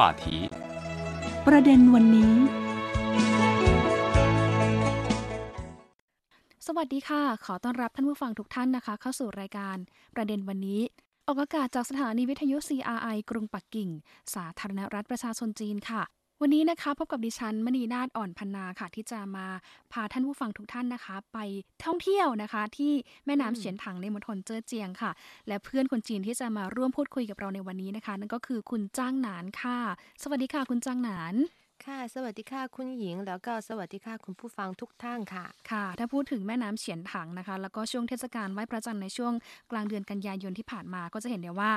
话题ประเด็นวันนี้ สวัสดีค่ะ ขอต้อนรับท่านผู้ฟังทุกท่านนะคะ เข้าสู่รายการประเด็นวันนี้ ออกอากาศจากสถานีวิทยุ CRI กรุงปักกิ่ง สาธารณรัฐประชาชนจีนค่ะ วันนี้นะคะพบกับดิฉันมณีนาฏอ่อนพันนาค่ะ ที่จะมาพาท่านผู้ฟังทุกท่านนะคะ ไปท่องเที่ยวนะคะ ที่แม่น้ำเฉียนถังในมณฑลเจ้อเจียงค่ะ และเพื่อนคนจีนที่จะมาร่วมพูดคุยกับเราในวันนี้นะคะ นั่นก็คือคุณจ้างหนานค่ะ สวัสดีค่ะ คุณจ้างหนาน ค่ะ สวัสดีค่ะคุณหญิง แล้วก็สวัสดีค่ะคุณผู้ฟังทุกท่านค่ะ ค่ะ ถ้าพูดถึงแม่น้ำเฉียนถังนะคะ แล้วก็ช่วงเทศกาลไหว้พระจันทร์ในช่วงกลางเดือนกันยายนที่ผ่านมาก็จะเห็นได้ว่า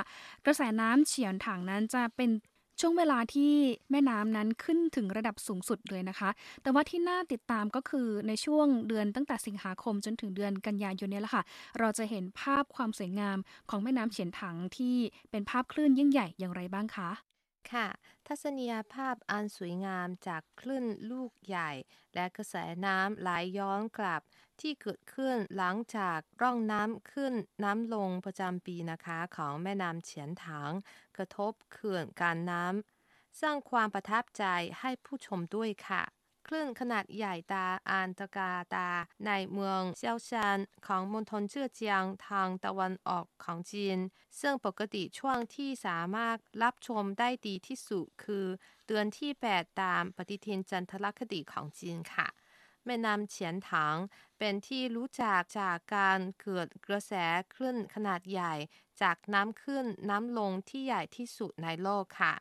กระแสน้ำเฉียนถังนั้นจะเป็น ช่วงเวลาที่แม่น้ำนั้นขึ้นถึงระดับสูงสุดเลยนะคะ แต่ว่าที่น่าติดตามก็คือในช่วงเดือนตั้งแต่สิงหาคมจนถึงเดือนกันยายนนี้แหละค่ะ เราจะเห็นภาพความสวยงามของแม่น้ำเฉียนถังที่เป็นภาพคลื่นยิ่งใหญ่อย่างไรบ้างคะค่ะ ทัศนียภาพอันสวยงามจากคลื่นลูกใหญ่ และกระแสน้ำไหลย้อนกลับ ที่เกิดขึ้นหลังจากร่องน้ำขึ้นน้ำลงประจำปีนะคะของแม่น้ำเฉียนถัง กระทบเขื่อนการน้ำสร้างความประทับใจให้ผู้ชมด้วยค่ะคลื่นขนาดใหญ่ตาอานตกาตา ในเมืองเซียวชานของมณฑลเจ้อเจียงทางตะวันออกของจีน ซึ่งปกติช่วงที่สามารถรับชมได้ดีที่สุดคือ เดือนที่ 8 ตามปฏิทินจันทรคติของจีนค่ะ แม่น้ำเฉียนถัง เป็นที่รู้จักจากการเกิดกระแสคลื่นขนาดใหญ่ จากน้ำขึ้นน้ำลงที่ใหญ่ที่สุดในโลกค่ะ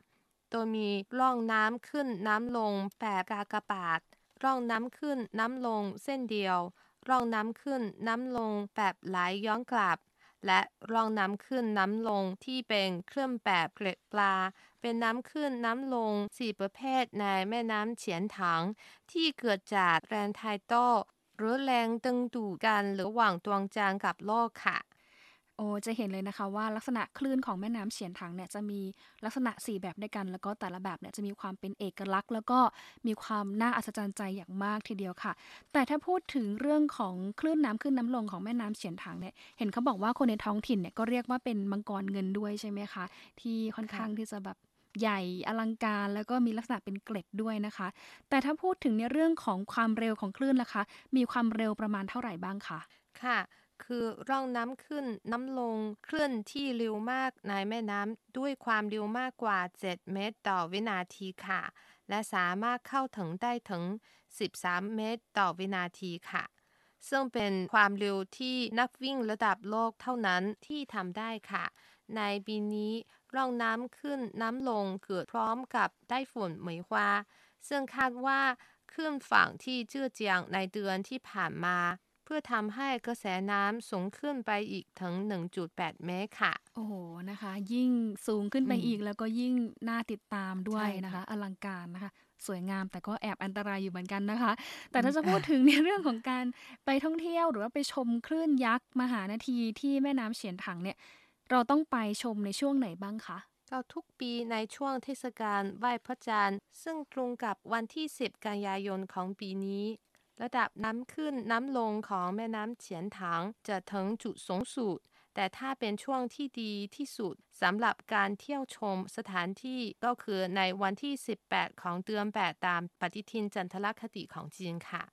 โดยมีร่องน้ำขึ้นน้ำลงแบบกากบาทร่องน้ำขึ้นน้ำลงเส้นเดียว ร่องน้ำขึ้นน้ำลงแบบไหลย้อนกลับ และร่องน้ำขึ้นน้ำลงที่เป็นเครื่องแบบเกล็ดปลา เป็นน้ำขึ้นน้ำลงสี่ประเภทในแม่น้ำเฉียนถัง ที่เกิดจากแรงไทโตหรือแรงดึงดูดกันระหว่างดวงจันทร์กับโลกค่ะ โอ้จะเห็นเลยนะคะว่าลักษณะคลื่นของแม่น้ำเฉียนถังเนี่ยจะมีลักษณะ 4 แบบด้วยกัน แล้วก็แต่ละแบบเนี่ยจะมีความเป็นเอกลักษณ์ แล้วก็มีความน่าอัศจรรย์ใจอย่างมากทีเดียวค่ะ แต่ถ้าพูดถึงเรื่องของคลื่นน้ำขึ้นน้ำลงของแม่น้ำเฉียนถังเนี่ยเห็นเขาบอกว่าคนในท้องถิ่นเนี่ยก็เรียกว่าเป็นมังกรเงินด้วยใช่ไหมคะที่ค่อนข้างที่จะแบบใหญ่อลังการแล้วก็มีลักษณะเป็นเกล็ดด้วยนะคะ แต่ถ้าพูดถึงในเรื่องของความเร็วของคลื่นล่ะคะ มีความเร็วประมาณเท่าไหร่บ้างคะค่ะ คือร่องน้ำขึ้นน้ำลงเคลื่อนที่เร็วมากในแม่น้ำด้วยความเร็วมากกว่า 7 เมตรต่อวินาทีค่ะ และสามารถเข้าถึงได้ถึง 13 เมตรต่อวินาทีค่ะ ซึ่งเป็นความเร็วที่นักวิ่งระดับโลกเท่านั้นที่ทำได้ค่ะ ในปีนี้ร่องน้ำขึ้นน้ำลงเกิดพร้อมกับได้ฝนเหมยฮวาซึ่งคาดว่าขึ้นฝั่งที่เจื้อเจียงในเดือนที่ผ่านมา พื่อทำให้กระแสน้ำสูงขึ้นไปอีกถึง 1.8 เมตรค่ะ โอ้โหนะคะ ยิ่งสูงขึ้นไปอืมอีกแล้วก็ยิ่งน่าติดตามด้วยใช่ค่ะนะคะ อลังการนะคะ สวยงามแต่ก็แอบอันตรายอยู่เหมือนกันนะคะ แต่ถ้าจะพูดถึงในเรื่องของการไปท่องเที่ยวหรือว่าไปชมคลื่นยักษ์มหานาทีที่แม่น้ำเฉียนถังเนี่ย เราต้องไปชมในช่วงไหนบ้างคะก็ทุกปีในช่วงเทศกาลไหว้พระจันทร์ ซึ่งตรงกับวันที่ 10 กันยายนของปีนี้ ระดับน้ำขึ้นน้ำลงของแม่น้ำเฉียนถังจะถึงจุดสูงสุด แต่ถ้าเป็นช่วงที่ดีที่สุดสำหรับการเที่ยวชมสถานที่ก็คือในวันที่ 18 ของเดือน8ตามปฏิทินจันทรคติของจีนค่ะ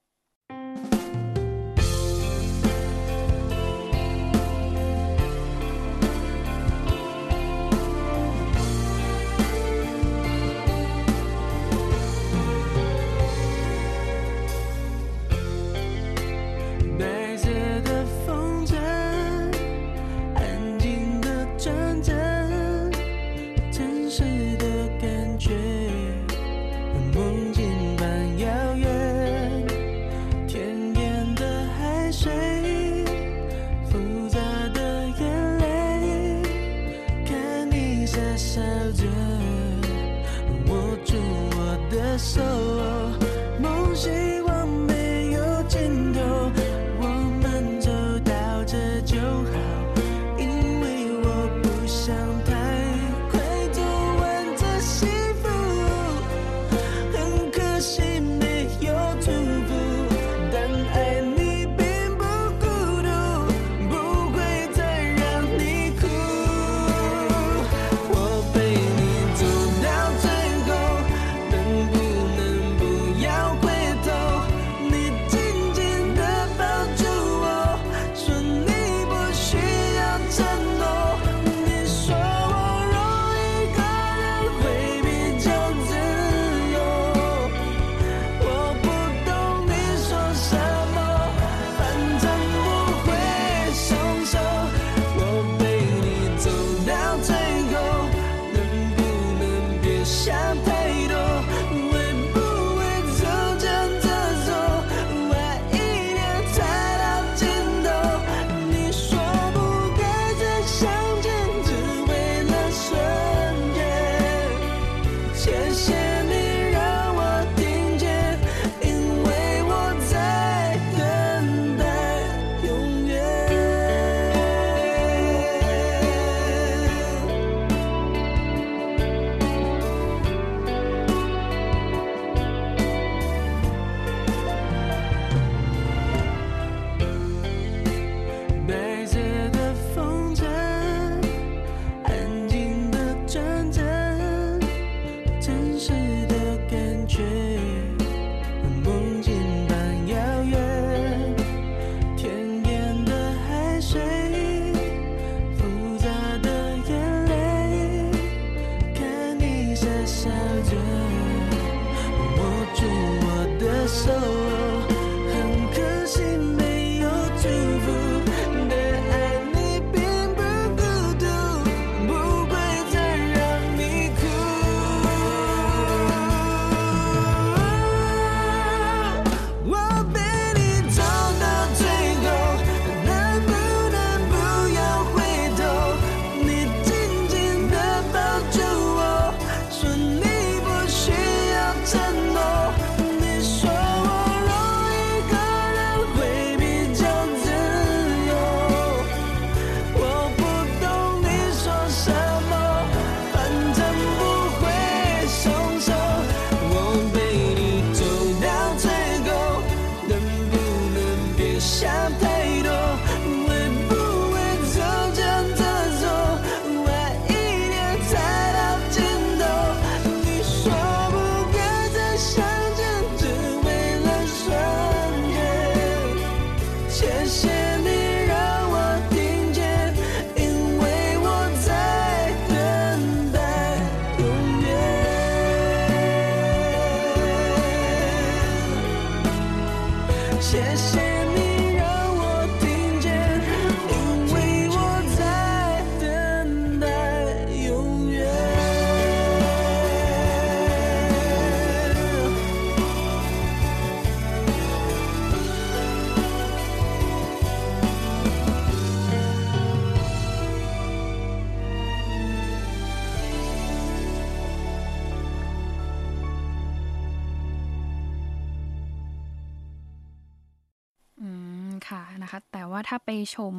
แต่ว่าถ้าไปชม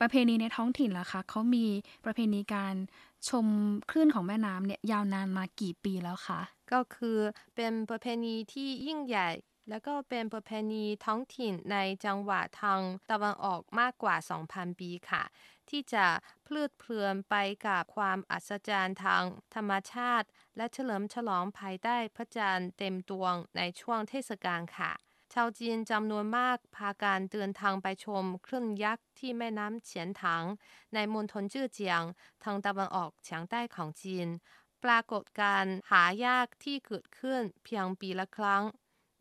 ประเพณีในท้องถิ่นล่ะคะเขามีประเพณีการชมคลื่นของแม่น้ำเนี่ยยาวนานมากี่ปีแล้วคะก็คือเป็นประเพณีที่ยิ่งใหญ่ แล้วก็เป็นประเพณีท้องถิ่นในจังหวัดทางตะวันออกมากกว่า 2,000 ปีค่ะ ที่จะเพลิดเพลินไปกับความอัศจรรย์ทางธรรมชาติ และเฉลิมฉลองภายใต้พระจันทร์เต็มดวงในช่วงเทศกาลค่ะ ชาวจีนจำนวนมากพาการเดินทางไปชมคลื่นยักษ์ที่แม่น้ำเฉียนถังในมณฑลจื่อเจียง ทางตะวันออกเฉียงใต้ของจีน ปรากฏการณ์หายากที่เกิดขึ้นเพียงปีละครั้ง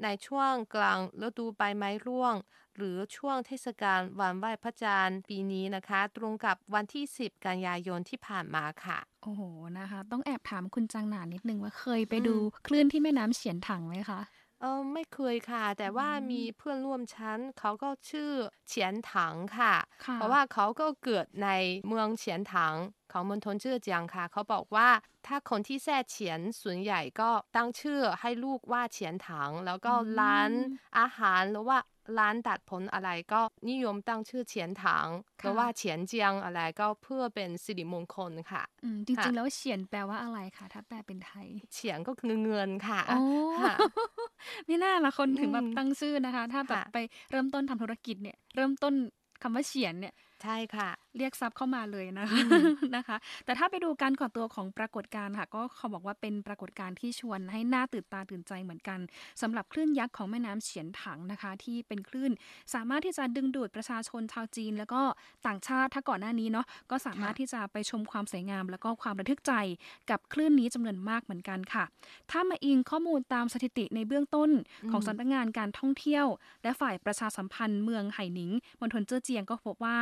ในช่วงกลางฤดูใบไม้ร่วง หรือช่วงเทศกาลวันไหว้พระจันทร์ปีนี้นะคะ ตรงกับวันที่ 10 กันยายนที่ผ่านมาค่ะ โอ้โหนะคะ ต้องแอบถามคุณจังหนานนิดนึงว่าเคยไปอืมดูคลื่นที่แม่น้ำเฉียนถังไหมคะ เออไม่เคยค่ะ แต่ว่ามีเพื่อนร่วมชั้นเขาก็ชื่อเฉียนถังค่ะค่ะเพราะว่าเขาก็เกิดในเมืองเฉียนถังของมณฑลจื่อเจียงค่ะ เขาบอกว่าถ้าคนที่แท้เฉียนส่วนใหญ่ก็ตั้งชื่อให้ลูกว่าเฉียนถัง แล้วก็ร้านอาหารหรือว่า ร้านตัดผมอะไรก็นิยมตั้งชื่อเฉียนถังหรือว่าเฉียนเจียงอะไรก็เพื่อเป็นสิริมงคลค่ะอืมจค่ะริงๆแล้วเฉียนแปลว่าอะไรคะถ้าแปลเป็นไทย เฉียนก็คือเงินค่ะอ๋อค่ะไม่น่าละคนถึงแบบอืมตั้งชื่อนะคะ ถ้าแบบค่ะไปเริ่มต้นทำธุรกิจเนี่ย เริ่มต้นคำว่าเฉียนเนี่ย ใช่ค่ะ เรียกทรัพย์เข้ามาเลยนะคะอืมนะคะ แต่ถ้าไปดูการก่อตัวของปรากฏการณ์ค่ะ ก็เขาบอกว่าเป็นปรากฏการณ์ที่ชวนให้หน่าตื่นตาตื่นใจเหมือนกันสำหรับคลื่นยักษ์ของแม่น้ำเฉียนถังนะคะ ที่เป็นคลื่นสามารถที่จะดึงดูดประชาชนชาวจีน แล้วก็ต่างชาติถ้าก่อนหน้านี้เนาะก็สามารถที่จะไปชมความสวยงาม แล้วก็ความระทึกใจกับคลื่นนี้จำนวนมากเหมือนกันค่ะ ถ้ามาอิงข้อมูลตามสถิติในเบื้องต้นของอืมสำนักงานการท่องเที่ยว และฝ่ายประชาสัมพันธ์เมืองไหหนิงมณฑลเจ้อเจียงก็พบว่า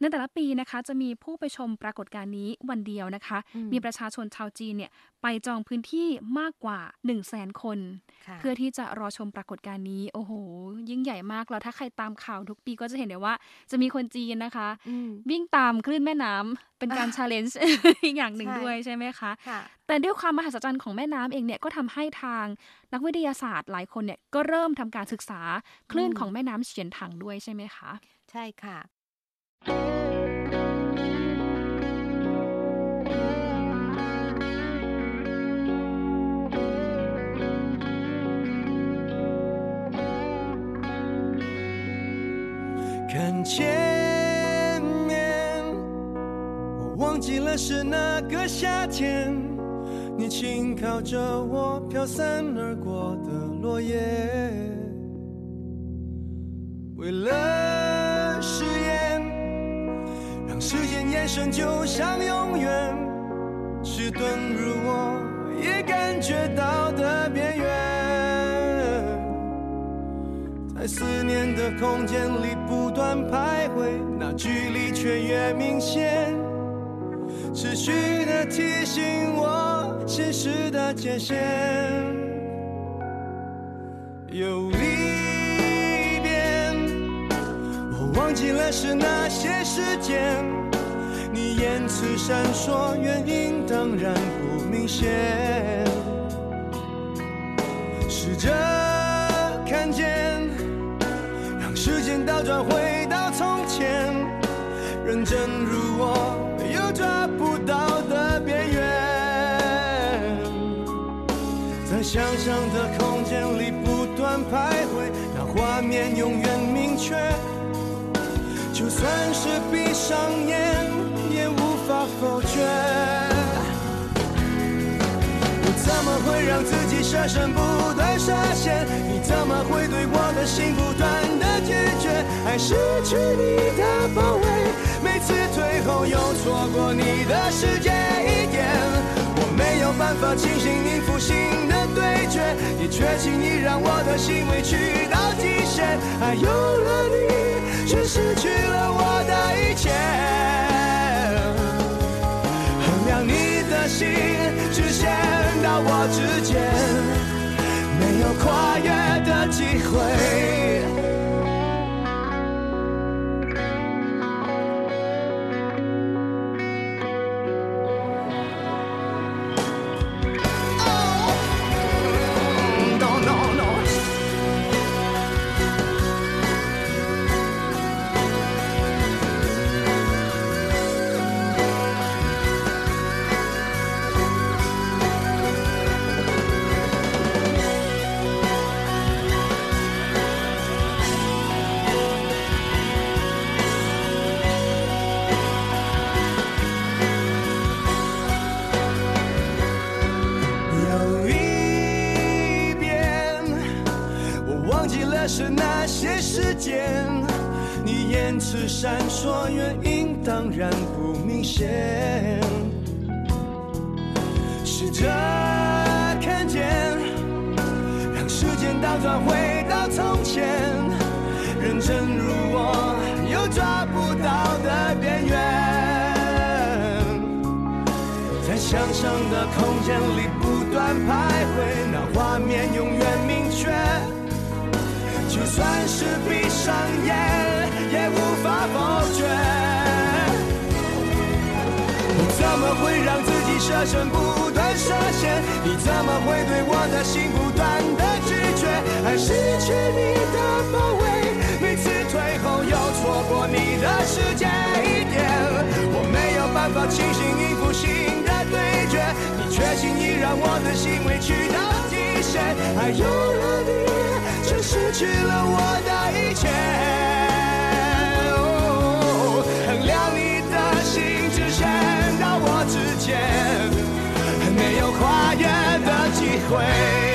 ในแต่ละปีนะคะจะมีผู้ไปชมปรากฏการณ์นี้วันเดียวนะคะอืมมีประชาชนชาวจีนเนี่ยไปจองพื้นที่มากกว่า 1 0 0 0 0แสนคนค่ะเพื่อที่จะรอชมปรากฏการณ์นี้ โอ้โห ยิ่งใหญ่มากแล้วถ้าใครตามข่าวทุกปีก็จะเห็นได้ว่า จะมีคนจีนนะคะอืมวิ่งตามคลื่นแม่น้ำเป็นการอ่าชาเลนจ์อีกอย่างหนึ่งใช่ด้วยใช่ไหมคะค่ะแต่ด้วยความมหัศจรรย์ของแม่น้ำเองเนี่ยก็ทำให้ทางนักวิทยาศาสตร์หลายคนเนี่ยก็เริ่มทำการศึกษาคลื่นอืมของแม่น้ำเฉียนถังด้วยใช่ไหมคะ ใช่ค่ะ 前面，我忘记了是哪个夏天，你轻靠着我飘散而过的落叶。为了誓言，让时间延伸就像永远，迟钝如我也感觉到的边缘。在思念的空间里不断徘徊，那距离却越明显，持续的提醒我现实的界限。有离别，我忘记了是哪些时间，你言辞闪烁，原因当然不明显。试着倒转回到从前，认真如我又抓不到的边缘，在想象的空间里不断徘徊，那画面永远明确，就算是闭上眼，也无法否决。我怎么会让自己设身不断设限？你怎么会对我的心不断的拒绝？爱失去你的包围，每次退后又错过你的世界一点。我没有办法清醒应付新的对决，也确信你让我的心委屈到极限。爱有了你，却失去了我的一切。衡量你的心，只限到我之间，没有跨越的机会。间，你言辞闪烁，原因当然不明显。试着看见，让时间倒转回到从前，认真如我，有抓不到的边缘，在想象的空间里不断徘算是闭上眼，也无法否决。你怎么会让自己舍身不断设限？你怎么会对我的心不断的拒绝？爱失去你的包围，每次退后又错过你的世界一点，我没有办法清醒应付新对决，你却轻易让我的心委屈到极限。爱有了你。却失去了我的一切。衡量你的心直线到我之间，没有跨越的机会。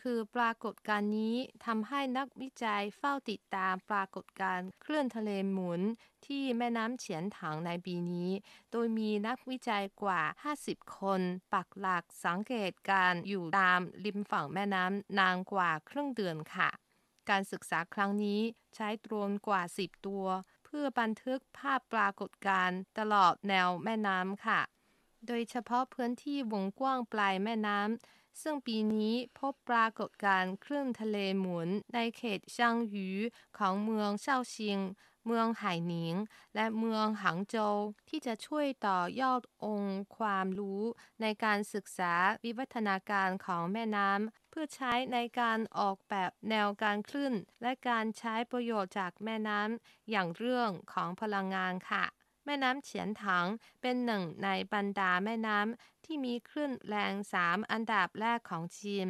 คือปรากฏการณ์นี้ทำให้นักวิจัยเฝ้าติดตามปรากฏการณ์คลื่นทะเลหมุนที่แม่น้ำเฉียนถังในปีนี้ โดยมีนักวิจัยกว่า 50 คน ปักหลักสังเกตการอยู่ตามริมฝั่งแม่น้ำนานกว่าครึ่งเดือนค่ะ การศึกษาครั้งนี้ใช้โดรนกว่า 10 ตัว พื่อบันทึกภาพปรากฏการณ์ตลอดแนวแม่น้ำค่ะ โดยเฉพาะพื้นที่วงกว้างปลายแม่น้ำ ซึ่งปีนี้พบปรากฏการณ์คลื่นทะเลหมุนในเขตช่างหยูของเมืองเซาชิง เมืองไหหนิง และเมืองหางโจวที่จะช่วยต่อยอดองค์ความรู้ ในการศึกษาวิวัฒนาการของแม่น้ำเพื่อใช้ในการออกแบบแนวการคลื่น และการใช้ประโยชน์จากแม่น้ำอย่างเรื่องของพลังงานค่ะแม่น้ำเฉียนถังเป็นหนึ่งในบรรดาแม่น้ำที่มีคลื่นแรงสามอันดับแรกของจีน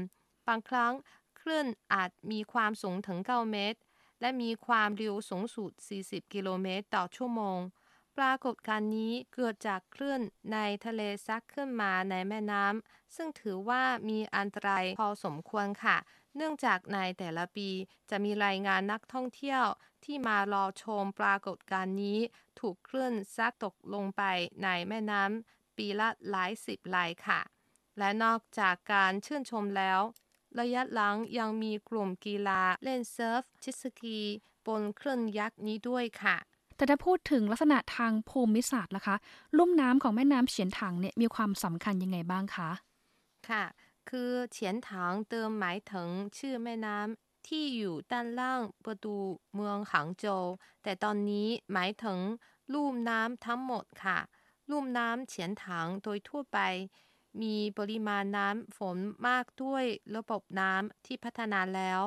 บางครั้งคลื่นอาจมีความสูงถึง 9 เมตร และมีความเร็วสูงสุด 40 กิโลเมตรต่อชั่วโมง ปรากฏการณ์นี้เกิดจากคลื่นในทะเลซักขึ้นมาในแม่น้ำ ซึ่งถือว่ามีอันตรายพอสมควรค่ะ เนื่องจากในแต่ละปีจะมีรายงานนักท่องเที่ยวที่มารอชมปรากฏการณ์นี้ ถูกคลื่นซัดตกลงไปในแม่น้ำปีละหลายสิบลายค่ะ และนอกจากการชื่นชมแล้ว ระยะหลังยังมีกลุ่มกีฬาเล่นเซิร์ฟชิสกีบนคลื่นยักษ์นี้ด้วยค่ะแต่ถ้าพูดถึงลักษณะทางภูมิศาสตร์ล่ะคะ ลุ่มน้ำของแม่น้ำเฉียนถังเนี่ยมีความสำคัญยังไงบ้างคะ ค่ะ คือเฉียนถังเติมหมายถึงชื่อแม่น้ำที่อยู่ด้านล่างประตูเมืองหางโจว แต่ตอนนี้หมายถึงลุ่มน้ำทั้งหมดค่ะ ลุ่มน้ำเฉียนถังโดยทั่วไป มีปริมาณน้ำฝนมากด้วยระบบน้ำที่พัฒนาแล้ว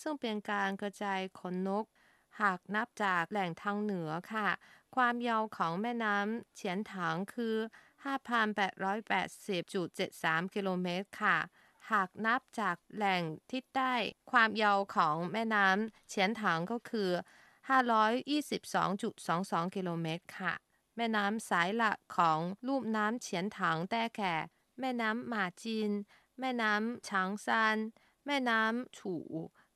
ซึ่งเป็นการกระจายขนนก หากนับจากแหล่งทางเหนือค่ะ ความยาวของแม่น้ำเฉียนถังคือ 5,880.73 กิโลเมตรค่ะ หากนับจากแหล่งทิศใต้ ความยาวของแม่น้ำเฉียนถังก็คือ 522.22 กิโลเมตรค่ะ แม่น้ำสายหลักของรูปน้ำเฉียนถังแต่แก่ แม่น้ำหมาจินแม่น้ำฉางซาน แม่น้ำฉู่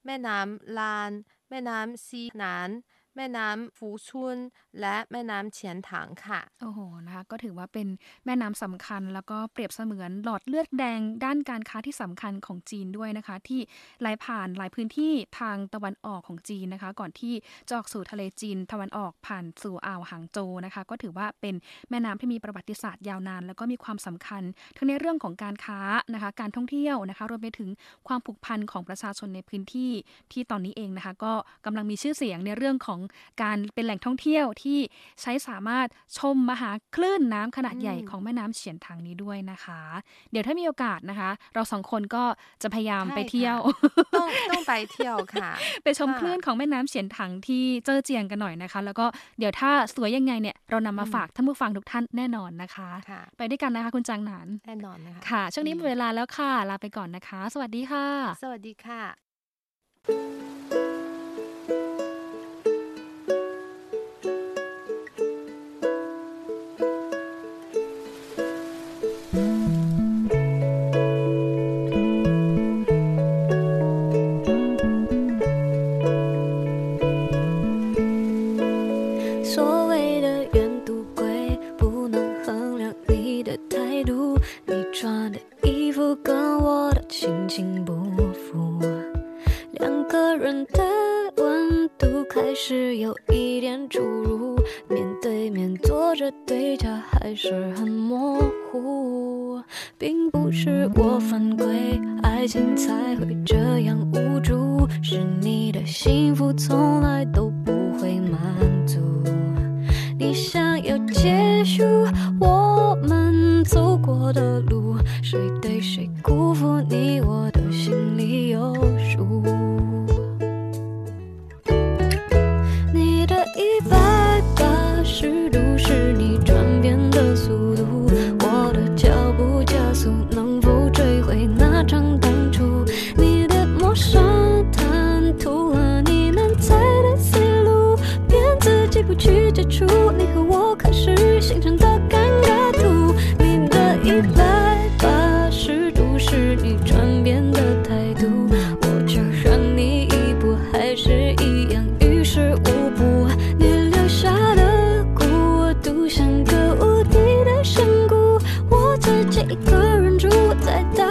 แม่น้ำลาน แม่น้ำซีหนาน แม่น้ำฟูชุนและแม่น้ำเฉียนถังค่ะ โอ้โหนะคะก็ถือว่าเป็นแม่น้ำสำคัญ แล้วก็เปรียบเสมือนหลอดเลือดแดงด้านการค้าที่สำคัญของจีนด้วยนะคะ ที่ไหลผ่านหลายพื้นที่ทางตะวันออกของจีนนะคะ ก่อนที่จะออกสู่ทะเลจีนตะวันออกผ่านสู่อ่าวหางโจวนะคะ ก็ถือว่าเป็นแม่น้ำที่มีประวัติศาสตร์ยาวนาน แล้วก็มีความสำคัญ ทั้งในเรื่องของการค้านะคะ การท่องเที่ยวนะคะรวมไปถึงความผูกพันของประชาชนในพื้นที่ที่ตอนนี้เองนะคะ ก็กำลังมีชื่อเสียงในเรื่องของการเป็นแหล่งท่องเที่ยวที่ใช้สามารถชมมหาคลื่นน้ำขนาดใหญ่อืมของแม่น้ำเฉียนถังนี้ด้วยนะคะ เดี๋ยวถ้ามีโอกาสนะคะ เราสองคนก็จะพยายามใช่ไปเที่ยวค่ะต้องต้องไปเที่ยวค่ะ ไปชมค่ะคลื่นของแม่น้ำเฉียนถังที่เจ้อเจียงกันหน่อยนะคะ แล้วก็เดี๋ยวถ้าสวยยังไงเนี่ยเรานำมาอืมฝากท่านผู้ฟังทุกท่านแน่นอนนะคะค่ะไปด้วยกันนะคะคุณจางหนานแน่นอนนะคะค่ะ ช่วงนี้หมดเวลาแล้วค่ะลาไปก่อนนะคะ สวัสดีค่ะ สวัสดีค่ะ 我的路，谁对谁辜负你，我的心里有数。住在。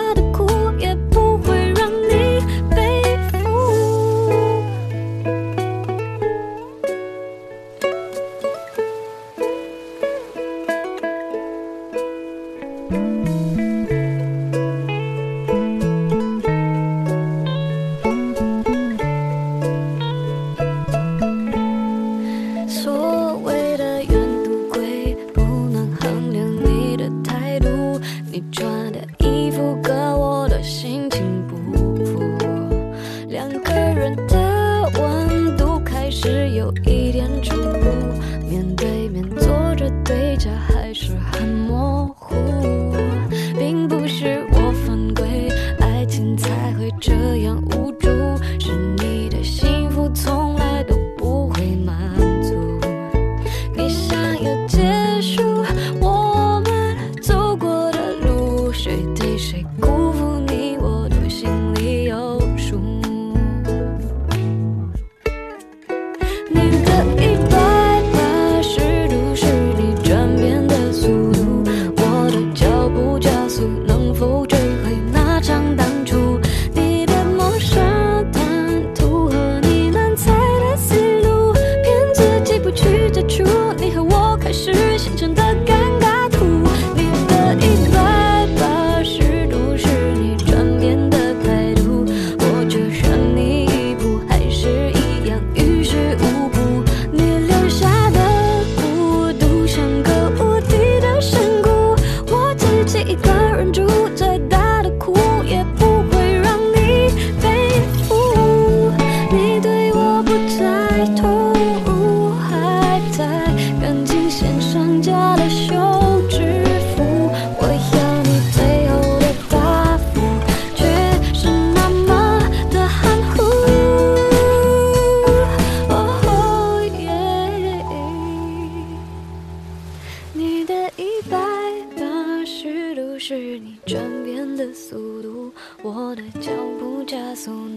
这样无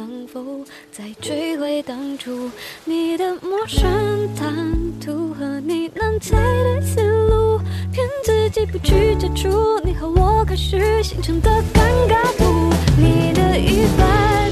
能否再追回当初？你的陌生谈吐和你难猜的思路，骗自己不去接触你和我开始形成的尴尬不，你的意外。